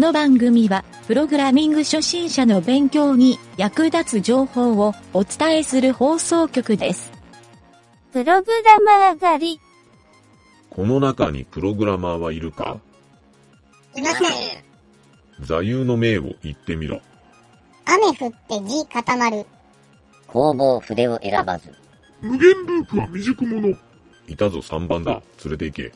の番組は、プログラミング初心者の勉強に役立つ情報をお伝えする放送局です。プログラマー狩り。この中にプログラマーはいるか？いません。座右の銘を言ってみろ。雨降って地固まる。工房筆を選ばず。無限ループは未熟者。いたぞ3番だ。連れて行け。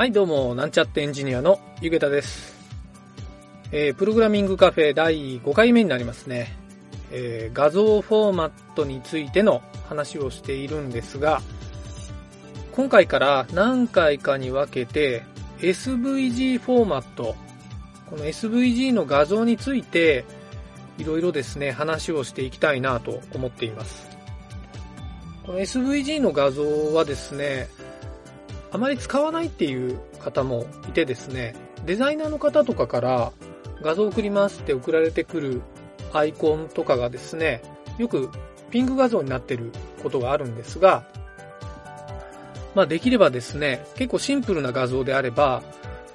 はい、どうも、なんちゃってエンジニアのゆげたです。えー、プログラミングカフェ第5回目になりますね。えー、画像フォーマットについての話をしているんですが、今回から何回かに分けて SVG フォーマット、この SVG の画像についていろいろですね、話をしていきたいなと思っています。この SVG の画像はですね、あまり使わないっていう方もいてですね、デザイナーの方とかから画像送りますって送られてくるアイコンとかがですね、よくピング画像になってることがあるんですが、まあできればですね、結構シンプルな画像であれば、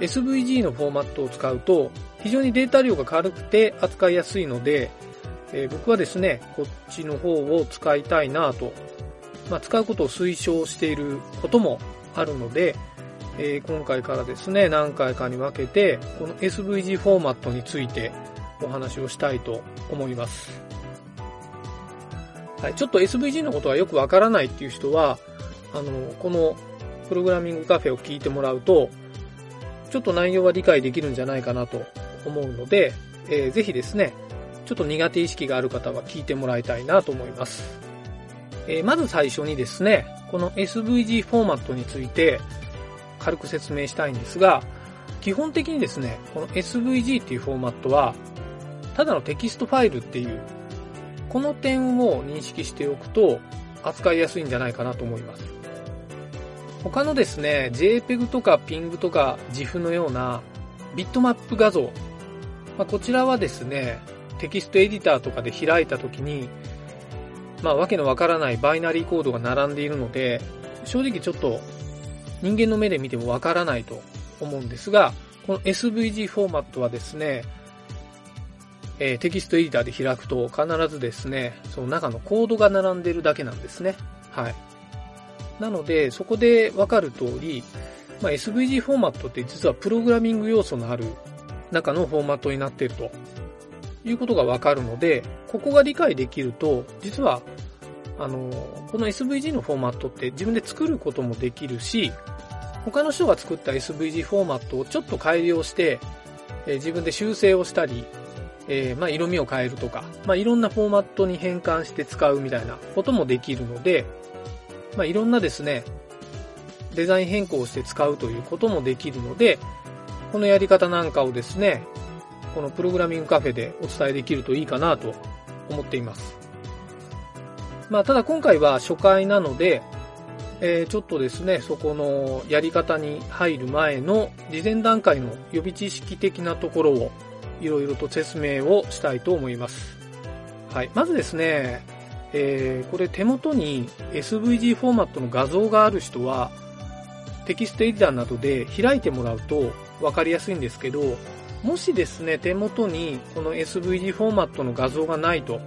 SVG のフォーマットを使うと非常にデータ量が軽くて扱いやすいので、えー僕はですね、こっちの方を使いたいなと、まあ使うことを推奨していることもあるので、えー今回からですね、何回かに分けて、この SVG フォーマットについてお話をしたいと思います。はい、ちょっと SVG のことはよくわからないっていう人は、あの、このプログラミングカフェを聞いてもらうと、ちょっと内容は理解できるんじゃないかなと思うので、えーぜひですね、ちょっと苦手意識がある方は聞いてもらいたいなと思います。えーまず最初にですね、この SVG フォーマットについて軽く説明したいんですが、基本的にですね、この SVG っていうフォーマットは、ただのテキストファイルっていう、この点を認識しておくと扱いやすいんじゃないかなと思います。他のですね、JPEG とか PNG とか GIF のようなビットマップ画像、まあ、こちらはですね、テキストエディターとかで開いたときに、まあ、わけのわからないバイナリーコードが並んでいるので、正直ちょっと人間の目で見てもわからないと思うんですが、この SVG フォーマットはですね、えーテキストエディターで開くと必ずですね、その中のコードが並んでるだけなんですね。はい。なので、そこでわかる通り、まあ、SVG フォーマットって実はプログラミング要素のある中のフォーマットになっているということがわかるので、ここが理解できると、実は、あの、この SVG のフォーマットって自分で作ることもできるし、他の人が作った SVG フォーマットをちょっと改良して、えー自分で修正をしたり、えーまあ、色味を変えるとか、まあ、いろんなフォーマットに変換して使うみたいなこともできるので、まあ、いろんなですね、デザイン変更をして使うということもできるので、このやり方なんかをですね、このプログラミングカフェでお伝えできるといいかなと思っています。まあ、ただ今回は初回なので、えーちょっとですね、そこのやり方に入る前の事前段階の予備知識的なところをいろいろと説明をしたいと思います。はい。まずですね、えーこれ手元に SVG フォーマットの画像がある人は、テキストエディターなどで開いてもらうと分かりやすいんですけど、もしですね、手元にこの SVG フォーマットの画像がないと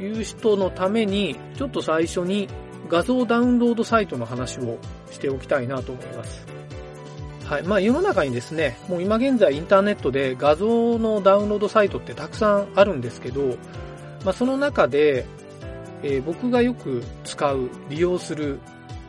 いう人のために、ちょっと最初に画像ダウンロードサイトの話をしておきたいなと思います。はい。まあ世の中にですね、もう今現在インターネットで画像のダウンロードサイトってたくさんあるんですけど、まあその中で、えー僕がよく使う、利用する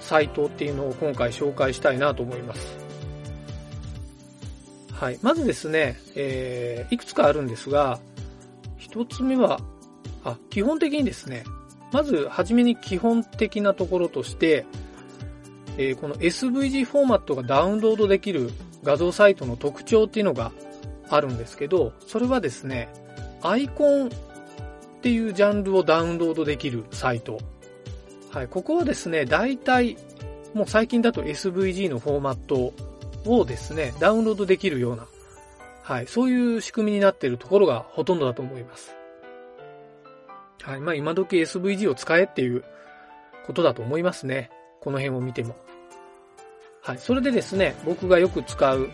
サイトっていうのを今回紹介したいなと思います。はい。まずですね、えーいくつかあるんですが、一つ目は、あ、基本的にですね、まず、はじめに基本的なところとして、えーこの SVG フォーマットがダウンロードできる画像サイトの特徴っていうのがあるんですけど、それはですね、アイコンっていうジャンルをダウンロードできるサイト。はい、ここはですね、大体、もう最近だと SVG のフォーマットをですね、ダウンロードできるような、はい、そういう仕組みになっているところがほとんどだと思います。はい、まあ今時 SVG を使えっていうことだと思いますね。この辺を見ても。はい。それでですね、僕がよく使う、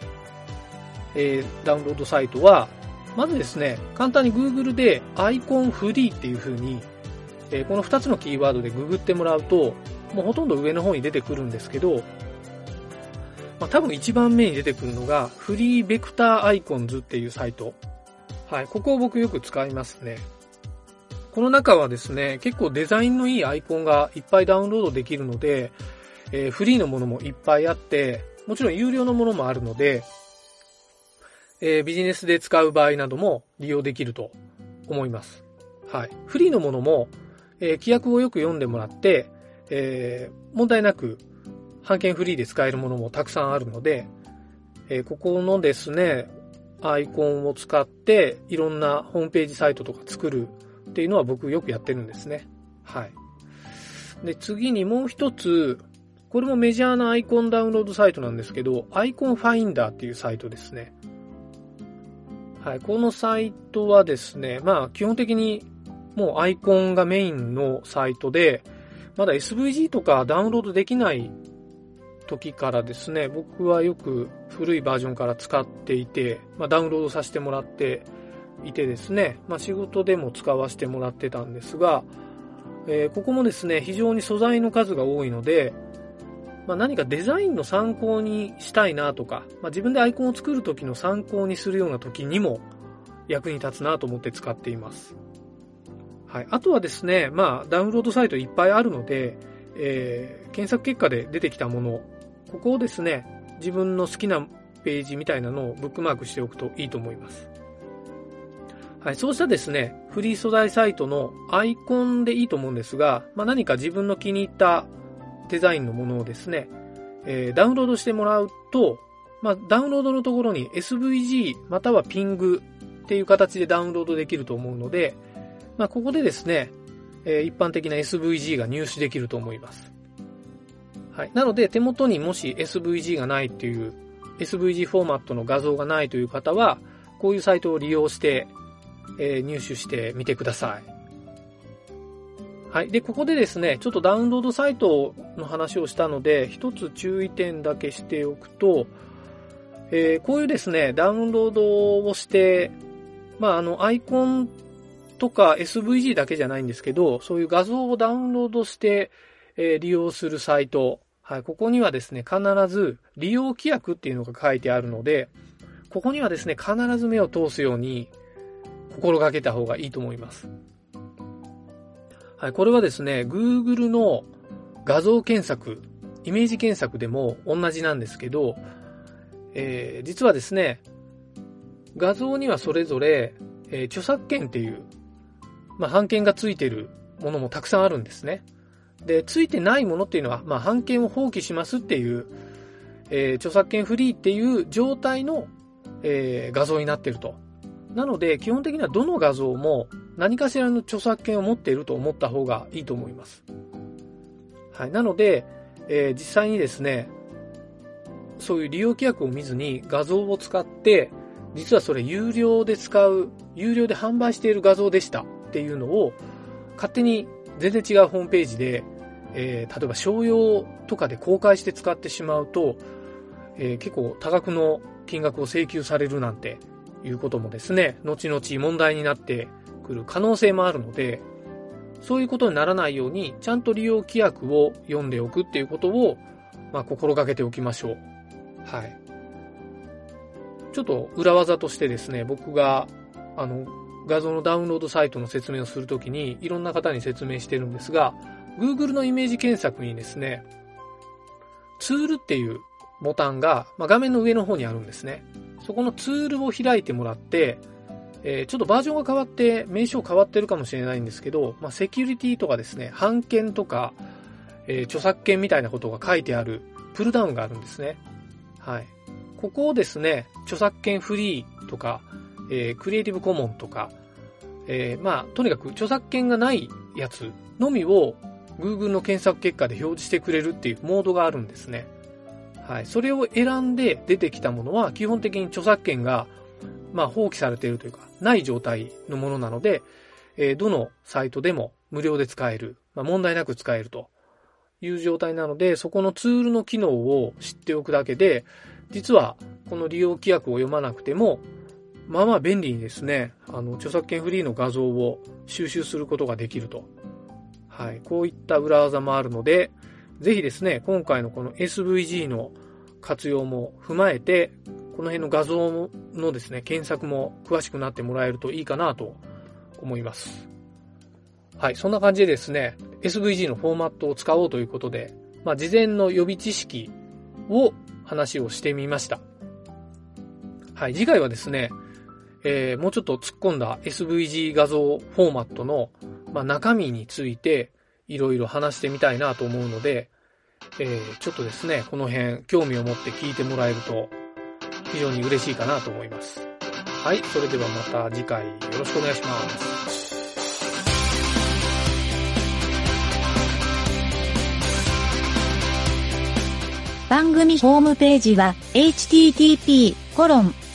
えー、ダウンロードサイトは、まずですね、簡単に Google でアイコンフリーっていう風に、えー、この2つのキーワードでググってもらうと、もうほとんど上の方に出てくるんですけど、まあ、多分一番目に出てくるのが、フリーベクターアイコンズっていうサイト。はい。ここを僕よく使いますね。この中はですね、結構デザインのいいアイコンがいっぱいダウンロードできるので、えー、フリーのものもいっぱいあって、もちろん有料のものもあるので、えー、ビジネスで使う場合なども利用できると思います。はい。フリーのものも、えー、規約をよく読んでもらって、えー、問題なく、版権フリーで使えるものもたくさんあるので、えー、ここのですね、アイコンを使って、いろんなホームページサイトとか作るっていうのは僕よくやってるんですね。はい。で、次にもう一つ、これもメジャーなアイコンダウンロードサイトなんですけど、アイコンファインダーっていうサイトですね。はい、このサイトはですね、まあ基本的にもうアイコンがメインのサイトで、まだ SVG とかダウンロードできない時からですね、僕はよく古いバージョンから使っていて、まあ、ダウンロードさせてもらっていてですね、まあ、仕事でも使わせてもらってたんですが、えー、ここもですね、非常に素材の数が多いので、まあ、何かデザインの参考にしたいなとか、まあ、自分でアイコンを作る時の参考にするような時にも役に立つなと思って使っています。はい。あとはですね、まあ、ダウンロードサイトいっぱいあるので、えー、検索結果で出てきたもの、ここをですね、自分の好きなページみたいなのをブックマークしておくといいと思います。はい、そうしたですね、フリー素材サイトのアイコンでいいと思うんですが、まあ、何か自分の気に入ったデザインのものをですね、えー、ダウンロードしてもらうと、まあ、ダウンロードのところに SVG またはピングっていう形でダウンロードできると思うので、まあ、ここでですね、えー、一般的な SVG が入手できると思います。はい。なので、手元にもし SVG がないっていう、SVG フォーマットの画像がないという方は、こういうサイトを利用して、えー、入手してみてください。はい。で、ここでですね、ちょっとダウンロードサイトの話をしたので、一つ注意点だけしておくと、えー、こういうですね、ダウンロードをして、まあ、あの、アイコンとか SVG だけじゃないんですけど、そういう画像をダウンロードして、えー、利用するサイト、はい、ここにはですね、必ず利用規約っていうのが書いてあるので、ここにはですね、必ず目を通すように心がけた方がいいと思います。はい、これはですね、Google の画像検索、イメージ検索でも同じなんですけど、えー、実はですね、画像にはそれぞれ、えー、著作権っていう、まあ、版権がついてるものもたくさんあるんですね。で、ついてないものっていうのは、まあ、版権を放棄しますっていう、えー、著作権フリーっていう状態の、えー、画像になってると。なので、基本的にはどの画像も何かしらの著作権を持っていると思った方がいいと思います。はい。なので、えー、実際にですね、そういう利用規約を見ずに画像を使って、実はそれ有料で使う、有料で販売している画像でしたっていうのを、勝手に全然違うホームページで、えー、例えば商用とかで公開して使ってしまうと、えー、結構多額の金額を請求されるなんていうこともですね、後々問題になってくる可能性もあるので、そういうことにならないように、ちゃんと利用規約を読んでおくっていうことを、まあ、心がけておきましょう。はい。ちょっと裏技としてですね、僕が、あの、画像のダウンロードサイトの説明をするときに、いろんな方に説明してるんですが、Google のイメージ検索にですね、ツールっていうボタンが、まあ、画面の上の方にあるんですね。そこのツールを開いてもらって、えー、ちょっとバージョンが変わって、名称変わってるかもしれないんですけど、まあ、セキュリティとかですね、版権とか、えー、著作権みたいなことが書いてあるプルダウンがあるんですね。はい。ここをですね、著作権フリーとか、えークリエイティブコモンとか、えーまあ、とにかく著作権がないやつのみを Google の検索結果で表示してくれるっていうモードがあるんですね。はい。それを選んで出てきたものは基本的に著作権が、まあ、放棄されているというか、ない状態のものなので、えーどのサイトでも無料で使える。まあ、問題なく使えるという状態なので、そこのツールの機能を知っておくだけで、実はこの利用規約を読まなくても、まあまあ便利にですね、あの、著作権フリーの画像を収集することができると。はい。こういった裏技もあるので、ぜひですね、今回のこの SVG の活用も踏まえて、この辺の画像のですね、検索も詳しくなってもらえるといいかなと思います。はい。そんな感じでですね、SVG のフォーマットを使おうということで、まあ、事前の予備知識を話をしてみました。はい。次回はですね、えーもうちょっと突っ込んだ SVG 画像フォーマットの、まあ、中身についていろいろ話してみたいなと思うので、えーちょっとですね、この辺興味を持って聞いてもらえると非常に嬉しいかなと思います。はい。それではまた次回よろしくお願いします。番組ホームページは http://